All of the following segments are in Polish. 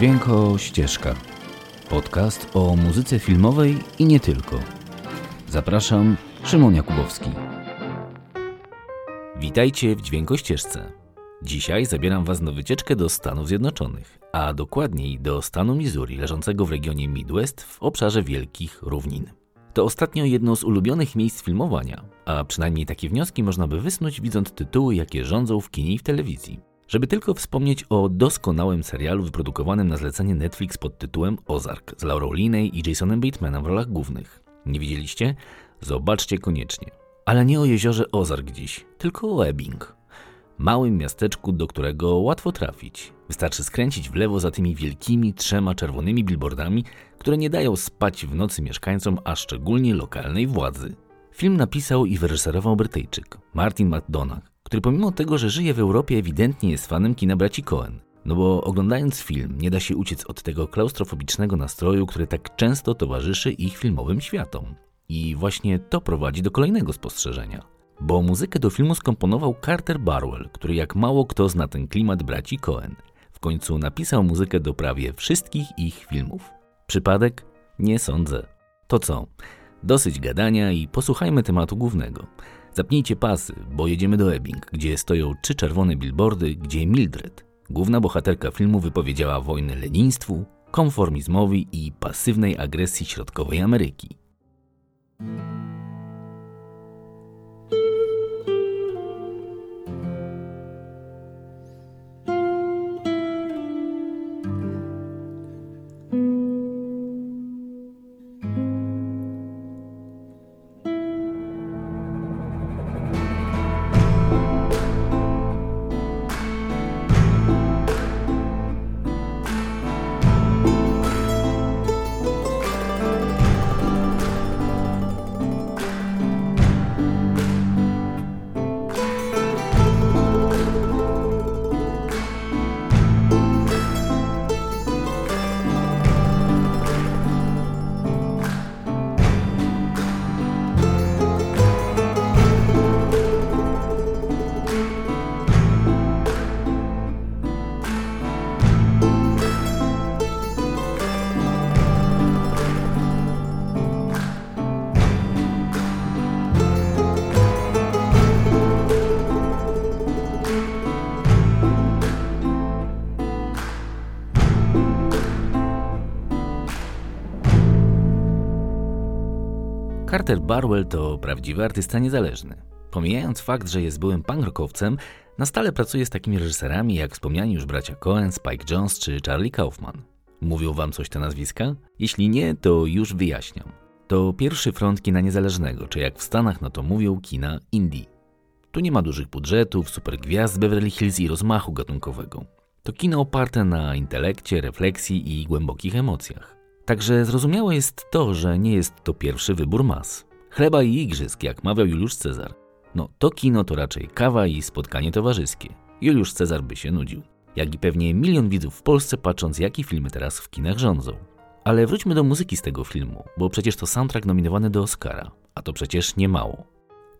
Dźwięko Ścieżka. Podcast o muzyce filmowej i nie tylko. Zapraszam, Szymon Jakubowski. Witajcie w Dźwięko Ścieżce. Dzisiaj zabieram Was na wycieczkę do Stanów Zjednoczonych, a dokładniej do stanu Missouri, leżącego w regionie Midwest w obszarze Wielkich Równin. To ostatnio jedno z ulubionych miejsc filmowania, a przynajmniej takie wnioski można by wysnuć widząc tytuły, jakie rządzą w kinie i w telewizji. Żeby tylko wspomnieć o doskonałym serialu wyprodukowanym na zlecenie Netflix pod tytułem Ozark z Laurą Linney i Jasonem Batemanem w rolach głównych. Nie widzieliście? Zobaczcie koniecznie. Ale nie o jeziorze Ozark dziś, tylko o Ebbing. Małym miasteczku, do którego łatwo trafić. Wystarczy skręcić w lewo za tymi wielkimi trzema czerwonymi billboardami, które nie dają spać w nocy mieszkańcom, a szczególnie lokalnej władzy. Film napisał i wyreżyserował Brytyjczyk Martin McDonagh, który pomimo tego, że żyje w Europie, ewidentnie jest fanem kina braci Cohen. No bo oglądając film, nie da się uciec od tego klaustrofobicznego nastroju, który tak często towarzyszy ich filmowym światom. I właśnie to prowadzi do kolejnego spostrzeżenia. Bo muzykę do filmu skomponował Carter Barwell, który jak mało kto zna ten klimat braci Cohen. W końcu napisał muzykę do prawie wszystkich ich filmów. Przypadek? Nie sądzę. To co? Dosyć gadania i posłuchajmy tematu głównego. Zapnijcie pasy, bo jedziemy do Ebbing, gdzie stoją trzy czerwone billboardy, gdzie Mildred, główna bohaterka filmu, wypowiedziała wojnę lenistwu, konformizmowi i pasywnej agresji środkowej Ameryki. Carter Barwell to prawdziwy artysta niezależny. Pomijając fakt, że jest byłym pangrokowcem, na stale pracuje z takimi reżyserami jak wspomniani już bracia Cohen, Spike Jones czy Charlie Kaufman. Mówią wam coś te nazwiska? Jeśli nie, to już wyjaśniam. To pierwszy front kina niezależnego, czy jak w Stanach na to mówią, kina indie. Tu nie ma dużych budżetów, supergwiazd Beverly Hills i rozmachu gatunkowego. To kino oparte na intelekcie, refleksji i głębokich emocjach. Także zrozumiałe jest to, że nie jest to pierwszy wybór mas. Chleba i igrzysk, jak mawiał Juliusz Cezar. No to kino to raczej kawa i spotkanie towarzyskie. Juliusz Cezar by się nudził. Jak i pewnie milion widzów w Polsce patrząc jakie filmy teraz w kinach rządzą. Ale wróćmy do muzyki z tego filmu, bo przecież to soundtrack nominowany do Oscara, a to przecież nie mało.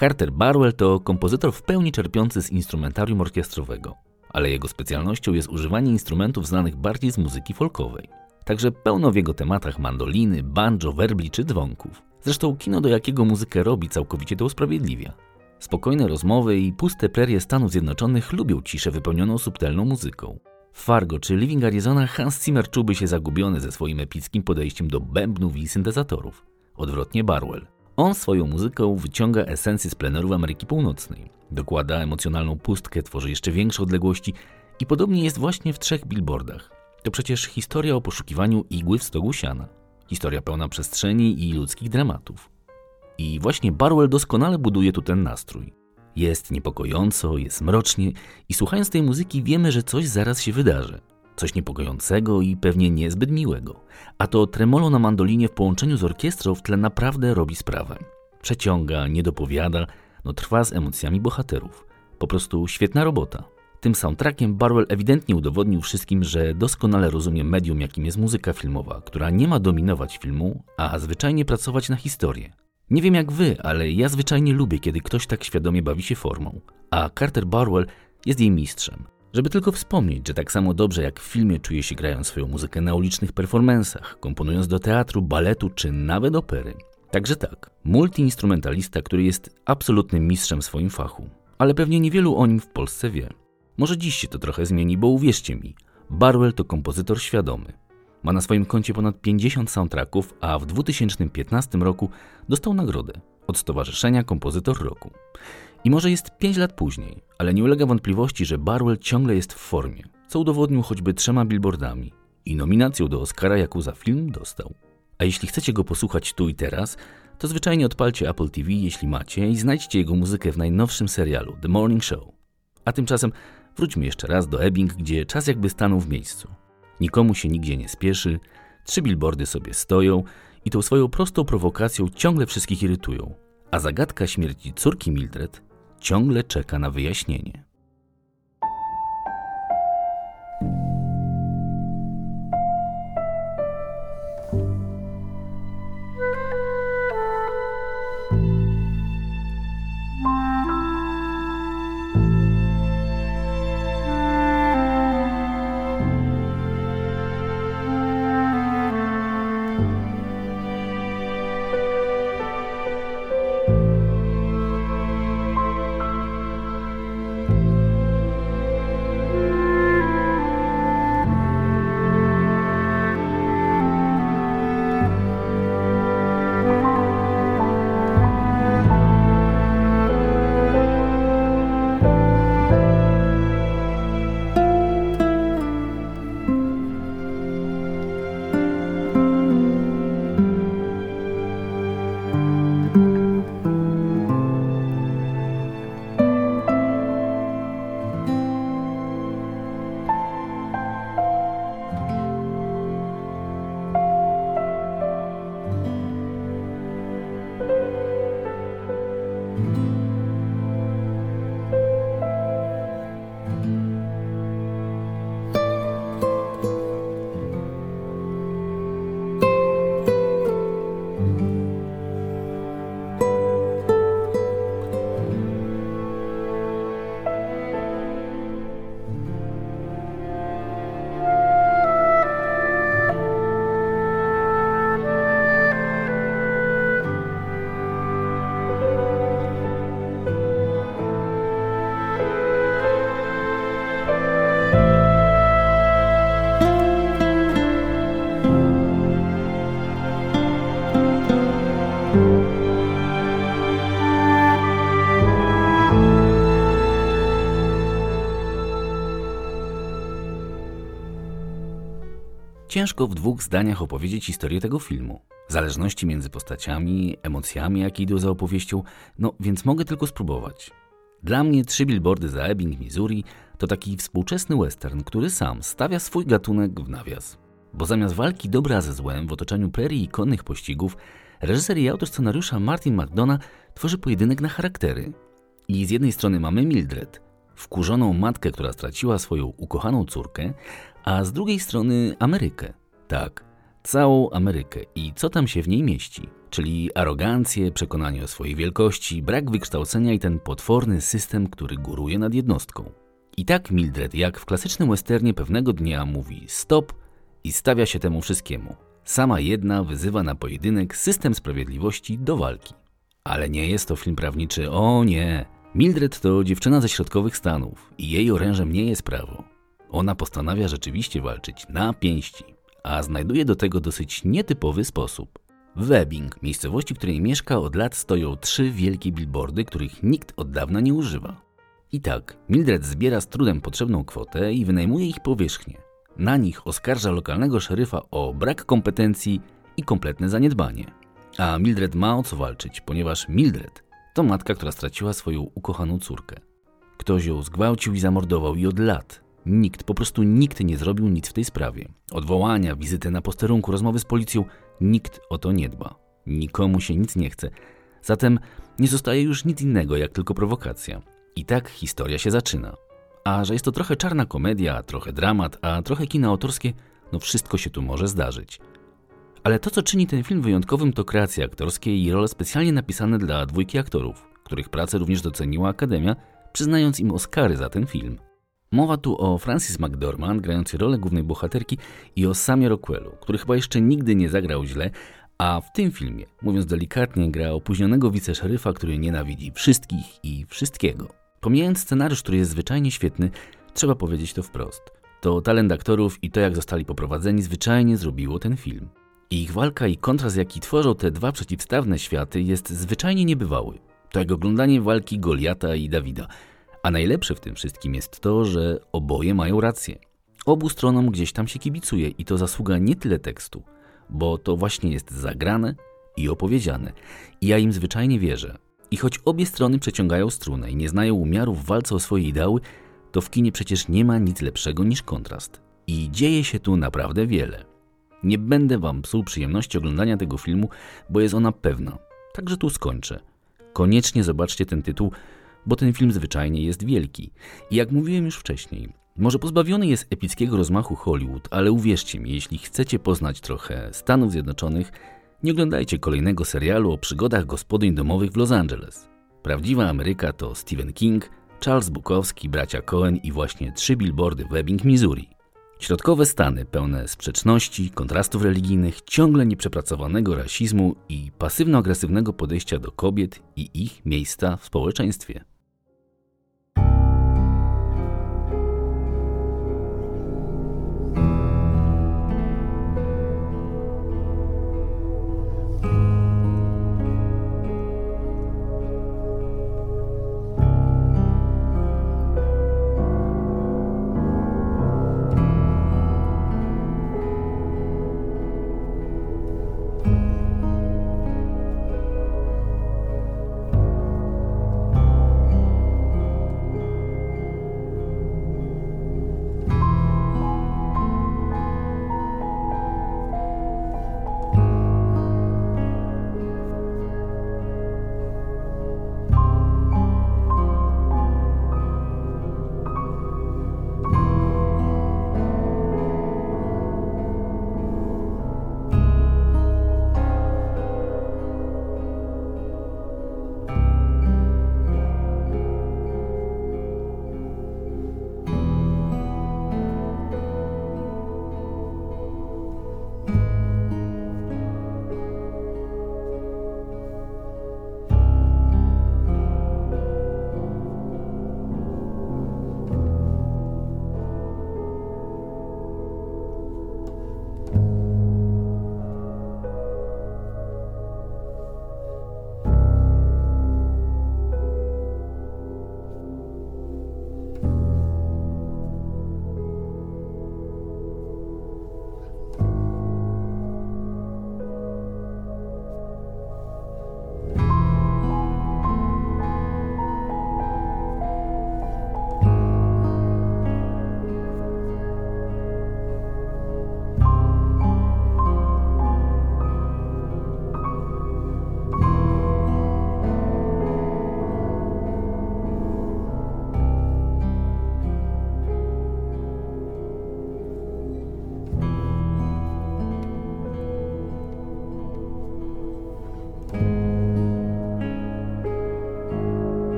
Carter Barwell to kompozytor w pełni czerpiący z instrumentarium orkiestrowego, ale jego specjalnością jest używanie instrumentów znanych bardziej z muzyki folkowej. Także pełno w jego tematach mandoliny, banjo, werbli czy dzwonków. Zresztą kino, do jakiego muzykę robi, całkowicie to usprawiedliwia. Spokojne rozmowy i puste prerie Stanów Zjednoczonych lubią ciszę wypełnioną subtelną muzyką. W Fargo czy Living Arizona Hans Zimmer czułby się zagubiony ze swoim epickim podejściem do bębnów i syntezatorów. Odwrotnie Barwell. On swoją muzyką wyciąga esencję z plenerów Ameryki Północnej. Dokłada emocjonalną pustkę, tworzy jeszcze większe odległości i podobnie jest właśnie w trzech billboardach. To przecież historia o poszukiwaniu igły w stogu siana. Historia pełna przestrzeni i ludzkich dramatów. I właśnie Barwell doskonale buduje tu ten nastrój. Jest niepokojąco, jest mrocznie i słuchając tej muzyki wiemy, że coś zaraz się wydarzy. Coś niepokojącego i pewnie niezbyt miłego. A to tremolo na mandolinie w połączeniu z orkiestrą w tle naprawdę robi sprawę. Przeciąga, nie dopowiada, no trwa z emocjami bohaterów. Po prostu świetna robota. Tym soundtrackiem Barwell ewidentnie udowodnił wszystkim, że doskonale rozumie medium, jakim jest muzyka filmowa, która nie ma dominować filmu, a zwyczajnie pracować na historię. Nie wiem jak wy, ale ja zwyczajnie lubię, kiedy ktoś tak świadomie bawi się formą. A Carter Barwell jest jej mistrzem. Żeby tylko wspomnieć, że tak samo dobrze jak w filmie czuje się grając swoją muzykę na ulicznych performansach, komponując do teatru, baletu czy nawet opery. Także tak, multiinstrumentalista, który jest absolutnym mistrzem w swoim fachu. Ale pewnie niewielu o nim w Polsce wie. Może dziś się to trochę zmieni, bo uwierzcie mi, Barwell to kompozytor świadomy. Ma na swoim koncie ponad 50 soundtracków, a w 2015 roku dostał nagrodę od Stowarzyszenia Kompozytor Roku. I może jest 5 lat później, ale nie ulega wątpliwości, że Barwell ciągle jest w formie, co udowodnił choćby trzema billboardami i nominacją do Oscara, jaką za film dostał. A jeśli chcecie go posłuchać tu i teraz, to zwyczajnie odpalcie Apple TV, jeśli macie, i znajdźcie jego muzykę w najnowszym serialu The Morning Show. A tymczasem wróćmy jeszcze raz do Ebbing, gdzie czas jakby stanął w miejscu. Nikomu się nigdzie nie spieszy, trzy billboardy sobie stoją i tą swoją prostą prowokacją ciągle wszystkich irytują. A zagadka śmierci córki Mildred ciągle czeka na wyjaśnienie. Ciężko w dwóch zdaniach opowiedzieć historię tego filmu. Zależności między postaciami, emocjami, jakie idą za opowieścią, no więc mogę tylko spróbować. Dla mnie trzy billboardy za Ebbing, Missouri to taki współczesny western, który sam stawia swój gatunek w nawias. Bo zamiast walki dobra ze złem w otoczeniu prerii i konnych pościgów, reżyser i autor scenariusza Martin McDonough tworzy pojedynek na charaktery. I z jednej strony mamy Mildred, wkurzoną matkę, która straciła swoją ukochaną córkę, a z drugiej strony Amerykę. Tak, całą Amerykę i co tam się w niej mieści, czyli arogancję, przekonanie o swojej wielkości, brak wykształcenia i ten potworny system, który góruje nad jednostką. I tak Mildred, jak w klasycznym westernie pewnego dnia mówi stop i stawia się temu wszystkiemu. Sama jedna wyzywa na pojedynek system sprawiedliwości do walki. Ale nie jest to film prawniczy, o nie. Mildred to dziewczyna ze środkowych Stanów i jej orężem nie jest prawo. Ona postanawia rzeczywiście walczyć na pięści, a znajduje do tego dosyć nietypowy sposób. W Webbing, miejscowości, w której mieszka od lat, stoją trzy wielkie billboardy, których nikt od dawna nie używa. I tak, Mildred zbiera z trudem potrzebną kwotę i wynajmuje ich powierzchnię. Na nich oskarża lokalnego szeryfa o brak kompetencji i kompletne zaniedbanie. A Mildred ma o co walczyć, ponieważ Mildred to matka, która straciła swoją ukochaną córkę. Ktoś ją zgwałcił i zamordował i od lat Nikt, po prostu nikt nie zrobił nic w tej sprawie. Odwołania, wizyty na posterunku, rozmowy z policją, nikt o to nie dba. Nikomu się nic nie chce. Zatem nie zostaje już nic innego jak tylko prowokacja. I tak historia się zaczyna. A że jest to trochę czarna komedia, trochę dramat, a trochę kino autorskie, no wszystko się tu może zdarzyć. Ale to, co czyni ten film wyjątkowym, to kreacje aktorskie i role specjalnie napisane dla dwójki aktorów, których pracę również doceniła Akademia, przyznając im Oscary za ten film. Mowa tu o Francis McDormand, grającej rolę głównej bohaterki, i o Samie Rockwellu, który chyba jeszcze nigdy nie zagrał źle, a w tym filmie, mówiąc delikatnie, gra opóźnionego wiceszeryfa, który nienawidzi wszystkich i wszystkiego. Pomijając scenariusz, który jest zwyczajnie świetny, trzeba powiedzieć to wprost. To talent aktorów i to, jak zostali poprowadzeni, zwyczajnie zrobiło ten film. Ich walka i kontrast, jaki tworzą te dwa przeciwstawne światy, jest zwyczajnie niebywały. To jak oglądanie walki Goliata i Dawida. A najlepsze w tym wszystkim jest to, że oboje mają rację. Obu stronom gdzieś tam się kibicuje i to zasługa nie tyle tekstu, bo to właśnie jest zagrane i opowiedziane. I ja im zwyczajnie wierzę. I choć obie strony przeciągają strunę i nie znają umiaru w walce o swoje ideały, to w kinie przecież nie ma nic lepszego niż kontrast. I dzieje się tu naprawdę wiele. Nie będę wam psuł przyjemności oglądania tego filmu, bo jest ona pewna. Także tu skończę. Koniecznie zobaczcie ten tytuł, bo ten film zwyczajnie jest wielki. I jak mówiłem już wcześniej, może pozbawiony jest epickiego rozmachu Hollywood, ale uwierzcie mi, jeśli chcecie poznać trochę Stanów Zjednoczonych, nie oglądajcie kolejnego serialu o przygodach gospodyń domowych w Los Angeles. Prawdziwa Ameryka to Stephen King, Charles Bukowski, bracia Cohen i właśnie trzy billboardy w Ebbing, Missouri. Środkowe Stany pełne sprzeczności, kontrastów religijnych, ciągle nieprzepracowanego rasizmu i pasywno-agresywnego podejścia do kobiet i ich miejsca w społeczeństwie.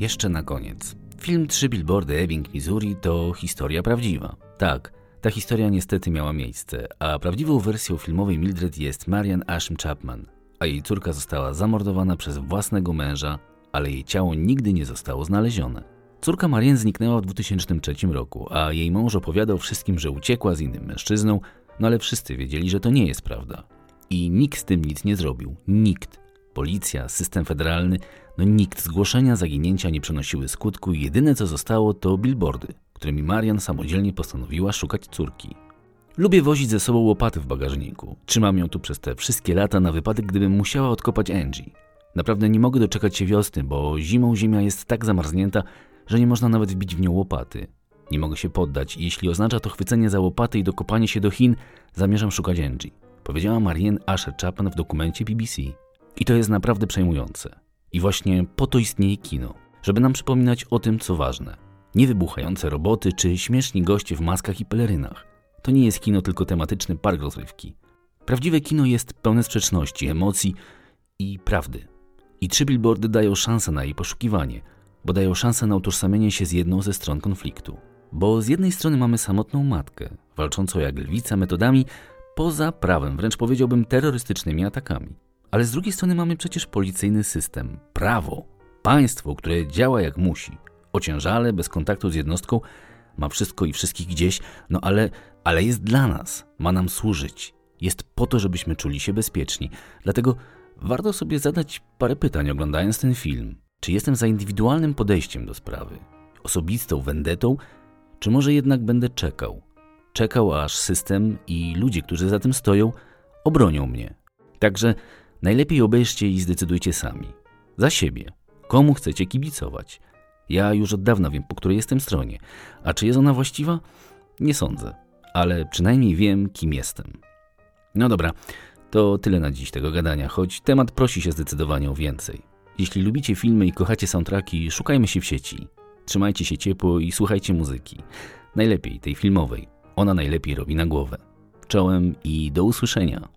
Jeszcze na koniec. Film Trzy Billboardy Ebbing, Missouri to historia prawdziwa. Tak, ta historia niestety miała miejsce, a prawdziwą wersją filmowej Mildred jest Marian Asham Chapman, a jej córka została zamordowana przez własnego męża, ale jej ciało nigdy nie zostało znalezione. Córka Marian zniknęła w 2003 roku, a jej mąż opowiadał wszystkim, że uciekła z innym mężczyzną, no ale wszyscy wiedzieli, że to nie jest prawda. I nikt z tym nic nie zrobił. Nikt. Policja, system federalny, no nikt zgłoszenia zaginięcia nie przynosiły skutku i jedyne co zostało to billboardy, którymi Marian samodzielnie postanowiła szukać córki. Lubię wozić ze sobą łopaty w bagażniku. Trzymam ją tu przez te wszystkie lata na wypadek, gdybym musiała odkopać Angie. Naprawdę nie mogę doczekać się wiosny, bo zimą ziemia jest tak zamarznięta, że nie można nawet wbić w nią łopaty. Nie mogę się poddać i jeśli oznacza to chwycenie za łopaty i dokopanie się do Chin, zamierzam szukać Angie. Powiedziała Marianne Asher Chapman w dokumencie BBC. I to jest naprawdę przejmujące. I właśnie po to istnieje kino, żeby nam przypominać o tym, co ważne. Niewybuchające roboty czy śmieszni goście w maskach i pelerynach. To nie jest kino, tylko tematyczny park rozrywki. Prawdziwe kino jest pełne sprzeczności, emocji i prawdy. I trzy billboardy dają szansę na jej poszukiwanie, bo dają szansę na utożsamienie się z jedną ze stron konfliktu. Bo z jednej strony mamy samotną matkę, walczącą jak lwica metodami poza prawem, wręcz powiedziałbym terrorystycznymi atakami. Ale z drugiej strony mamy przecież policyjny system, prawo, państwo, które działa jak musi, ociężale, bez kontaktu z jednostką, ma wszystko i wszystkich gdzieś, no ale, ale jest dla nas, ma nam służyć. Jest po to, żebyśmy czuli się bezpieczni. Dlatego warto sobie zadać parę pytań oglądając ten film. Czy jestem za indywidualnym podejściem do sprawy, osobistą wendetą, czy może jednak będę czekał? Czekał, aż system i ludzie, którzy za tym stoją, obronią mnie. Także najlepiej obejrzcie i zdecydujcie sami. Za siebie. Komu chcecie kibicować? Ja już od dawna wiem, po której jestem stronie. A czy jest ona właściwa? Nie sądzę. Ale przynajmniej wiem, kim jestem. No dobra, to tyle na dziś tego gadania, choć temat prosi się zdecydowanie o więcej. Jeśli lubicie filmy i kochacie soundtracki, szukajmy się w sieci. Trzymajcie się ciepło i słuchajcie muzyki. Najlepiej tej filmowej. Ona najlepiej robi na głowę. Czołem i do usłyszenia.